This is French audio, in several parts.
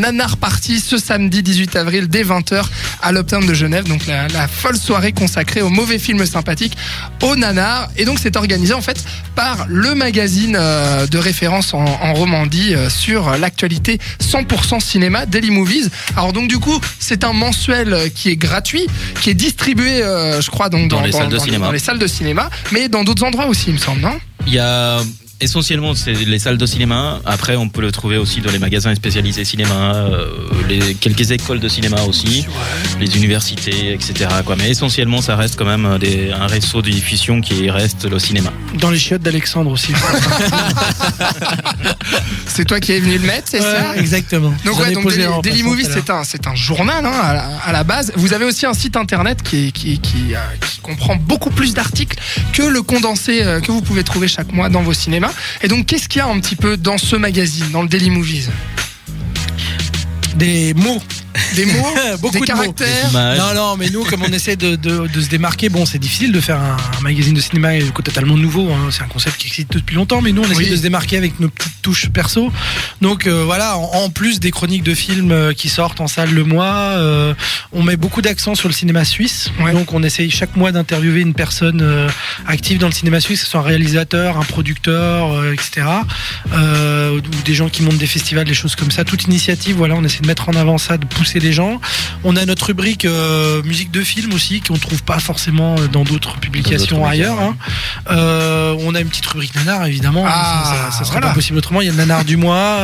Nanar Party ce samedi 18 avril dès 20h à l'Optum de Genève. Donc la, la folle soirée consacrée aux mauvais films sympathiques au Nanar. Et donc c'est organisé en fait par le magazine euh, de référence en, en Romandie euh, sur l'actualité 100% cinéma Daily Movies. Alors donc du coup c'est un mensuel euh, qui est gratuit, qui est distribué euh, je crois donc Dans les salles de cinéma. dans les salles de cinéma, mais dans d'autres endroits aussi il me semble, non? Il y a essentiellement c'est les salles de cinéma. Après, on peut le trouver aussi dans les magasins spécialisés cinéma, euh, les quelques écoles de cinéma aussi, les universités, etc. Quoi. Mais essentiellement, ça reste quand même des, un réseau de diffusion qui reste le cinéma. Dans les chiottes d'Alexandre aussi. C'est toi qui es venu le mettre, c'est ça Exactement. Donc, ouais, ai donc Daily, Daily l'heure. c'est un, c'est un journal hein, à, la, à la base. Vous avez aussi un site internet qui, est- qui, qui, euh, qui comprend beaucoup plus d'articles que le condensé euh, que vous pouvez trouver chaque mois dans vos cinémas. Et donc, qu'est-ce qu'il y a un petit peu dans ce magazine, dans le Daily Movies? Des mots. Des mots, Beaucoup des de mots. caractères. Non, non, mais nous, comme on essaie de, de- de se démarquer, bon, c'est difficile de faire un, un magazine de cinéma totalement nouveau. hein. C'est un concept qui existe depuis longtemps, mais nous, on essaie Oui. de se démarquer avec nos petites touches perso. Donc euh, voilà, en, en plus des chroniques de films euh, qui sortent en salle le mois, euh, on met beaucoup d'accent sur le cinéma suisse. Ouais. Donc on essaye chaque mois d'interviewer une personne euh, active dans le cinéma suisse, que ce soit un réalisateur, un producteur, euh, etc. Euh, ou des gens qui montent des festivals, des choses comme ça. Toute initiative, voilà, on essaie de mettre en avant ça, de pousser les gens. On a notre rubrique euh, musique de film aussi, qu'on trouve pas forcément euh, dans d'autres publications ailleurs. hein. Euh, on a une petite rubrique nanar évidemment, Ah, ça, ça serait voilà. pas possible autrement. Il y a le nanar du mois,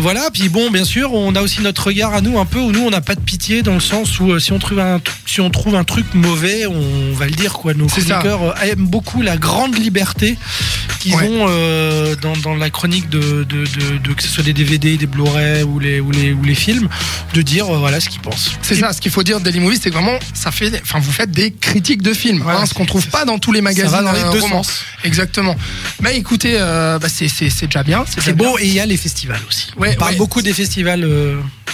voilà. Puis bon, bien sûr, on a aussi notre regard à nous un peu où nous on n'a pas de pitié dans le sens où si on trouve un si on trouve un truc mauvais, on va le dire quoi. Nos ça. chroniqueurs aiment beaucoup la grande liberté qu'ils Ouais. ont euh, dans, dans la chronique de, de, de, de- que ce soit des DVD, des Blu-ray ou les ou les ou les films, de dire euh, voilà ce qu'ils pensent. C'est ça, ce qu'il faut dire de Daily Movies, c'est que vraiment, ça fait, enfin, vous faites des critiques de films, Voilà, hein, ce qu'on c'est- trouve pas dans tous les magazines va dans les euh, deux romans. sens. Exactement. Mais écoutez, euh, bah, c'est déjà bien. C'est beau et il y a les festivals aussi. Ouais, on parle ouais. beaucoup des festivals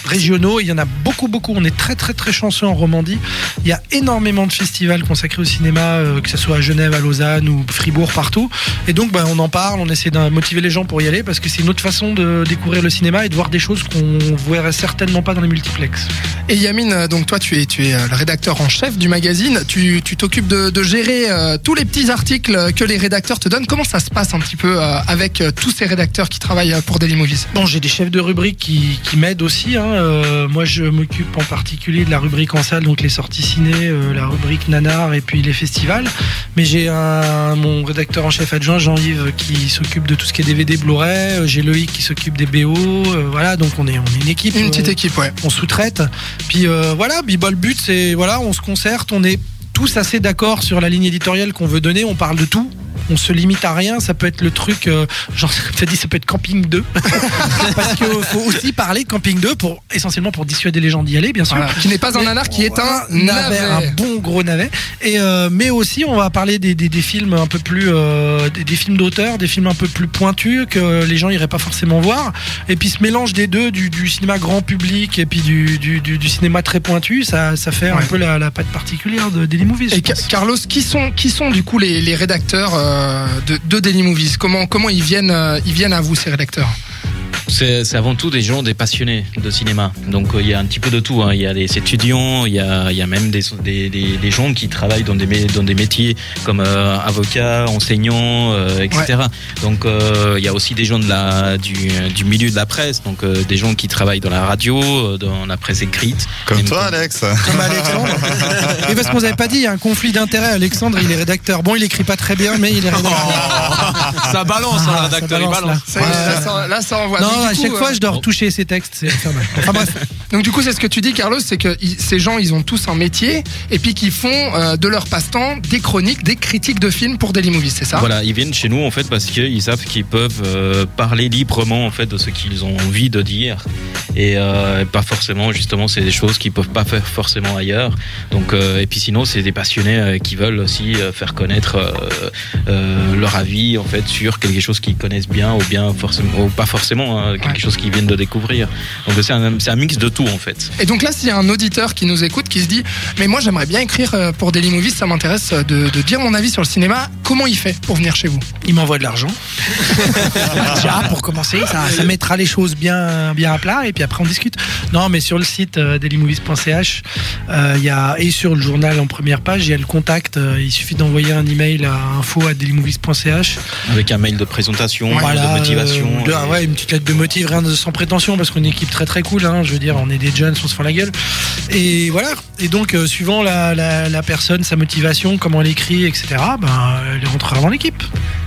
régionaux. Il y en a beaucoup, beaucoup. On est très, très, très chanceux en Romandie. Il y a énormément de festivals consacrés au cinéma, euh, que ce soit à Genève, à Lausanne ou Fribourg, partout. Et donc, bah, on en parle. On essaie de motiver les gens pour y aller parce que c'est une autre façon de découvrir le cinéma et de voir des choses qu'on verrait certainement pas dans les multiplex. Et Yamine, donc toi, tu es, tu es euh, le rédacteur en chef du magazine. Tu tu t'occupes de, de gérer euh, tous les petits articles que les rédacteurs te donnent. Comment ça se passe un petit peu euh, avec tous ces rédacteurs qui travaillent pour Daily Movies? Bon, j'ai des chefs de rubrique qui, qui m'aident aussi. hein. Euh, moi, je m'occupe en particulier de la rubrique en salle, donc les sorties ciné, euh, la rubrique nanar et puis les festivals. Mais j'ai mon rédacteur en chef adjoint, Jean-Yves, qui s'occupe de tout ce qui est DVD, Blu-ray. Euh, J'ai Loïc qui s'occupe des BO. Euh, voilà, donc on est, on est une équipe. Une On- petite équipe, ouais. on sous-traite. Puis voilà, bah, le but c'est voilà, on se concerte, on est tous assez d'accord sur la ligne éditoriale qu'on veut donner, on parle de tout. On se limite à rien, ça peut être le truc, euh, genre comme dit, ça peut être Camping 2. Parce qu'il faut aussi parler de Camping 2 pour, essentiellement pour dissuader les gens d'y aller, bien sûr. Voilà. Qui n'est pas un nanar, qui est un navet, navet. un bon gros navet. Et euh, mais aussi, on va parler des, des, des films un peu plus, euh, des, des films d'auteur, des films un peu plus pointus que les gens iraient pas forcément voir. Et puis ce mélange des deux, du, du cinéma grand public et puis du, du, du, du cinéma très pointu, ça, ça fait un peu la, la patte particulière de Daily Movies. Et. Carlos, qui sont, qui sont du coup les, les rédacteurs euh, de, de Daily Movies. Comment, comment ils, viennent, euh, ils viennent à vous, ces rédacteurs? C'est c'est avant tout des gens, des passionnés de cinéma. Donc euh, il y a un petit peu de tout. hein. Il y a des étudiants, il y a, il y a même des, des, des, des gens qui travaillent dans des, dans des métiers comme euh, avocats, enseignants, euh, etc. Donc euh, il y a aussi des gens de la, du, du milieu de la presse, donc euh, des gens qui travaillent dans la radio, euh, dans la presse écrite. Comme Et- toi, Alex. Comme Alexandre. Et parce qu'on vous avait pas dit, il y a un conflit d'intérêts. Alexandre, il est rédacteur. Bon, il écrit pas très bien, mais il est rédacteur. Ça balance, Ah, hein, ça rédacteur, il balance, balance. Ça y est, là, ça, là, ça envoie. Non, à coup, chaque euh, fois, je dois retoucher ses textes. C'est infernal. Enfin bref. Donc du coup, c'est ce que tu dis, Carlos, c'est que ils- ces gens, ils ont tous un métier et puis qu'ils font euh, de leur passe-temps des chroniques, des critiques de films pour Daily Movies, c'est ça? Voilà, ils viennent chez nous en fait parce qu'ils savent qu'ils peuvent euh, parler librement en fait de ce qu'ils ont envie de dire et euh, pas forcément justement c'est des choses qu'ils peuvent pas faire forcément ailleurs. Donc euh, et puis sinon c'est des passionnés euh, qui veulent aussi euh, faire connaître euh, euh, leur avis en fait sur quelque chose qu'ils connaissent bien ou bien forcément ou pas forcément hein, quelque Ouais. chose qu'ils viennent de découvrir. Donc c'est un, mix de tout en fait. Et donc là, s'il y a un auditeur qui nous écoute, qui se dit, mais moi j'aimerais bien écrire euh, pour Daily Movies, ça m'intéresse euh, de, de dire mon avis sur le cinéma, comment il fait pour venir chez vous? Il m'envoie de l'argent. Déjà, pour commencer, ça, ça mettra les choses bien, bien à plat. Et puis après on discute. Non, mais sur le site euh, dailymovies.ch, euh, il y a et sur le journal en première page, il y a le contact. euh, il suffit d'envoyer un email à info à dailymovies.ch. Avec un mail de présentation, Voilà, de motivation. euh, de- ah et- ouais, une petite lettre de motif, rien de sans prétention, parce qu'on est une équipe très très cool. Hein, je veux dire, on est des jeunes, on se fait la gueule. Et voilà. Et donc, euh, suivant la, la, la personne, sa motivation, comment elle écrit, etc., ben, elle rentrera dans l'équipe.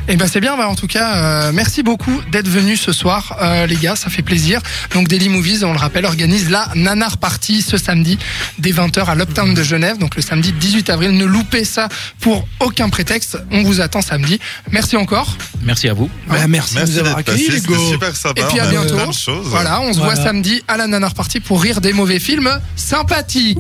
Et ben c'est bien, bah, en tout cas, euh, merci beaucoup d'être venus ce soir, euh, les gars, ça fait plaisir. Donc Daily Movies, on le rappelle, organise la Nanar Party ce samedi dès 20h à l'Uptown de Genève, donc le samedi 18 avril. Ne loupez ça pour aucun prétexte. On vous attend samedi. Merci encore. Merci à vous. Ben, merci, de Merci nous avoir d'être accueillis, c'était super sympa. Et puis à bientôt. de. Voilà, on se Voilà. voit samedi à la Nanar Party pour rire des mauvais films sympathiques.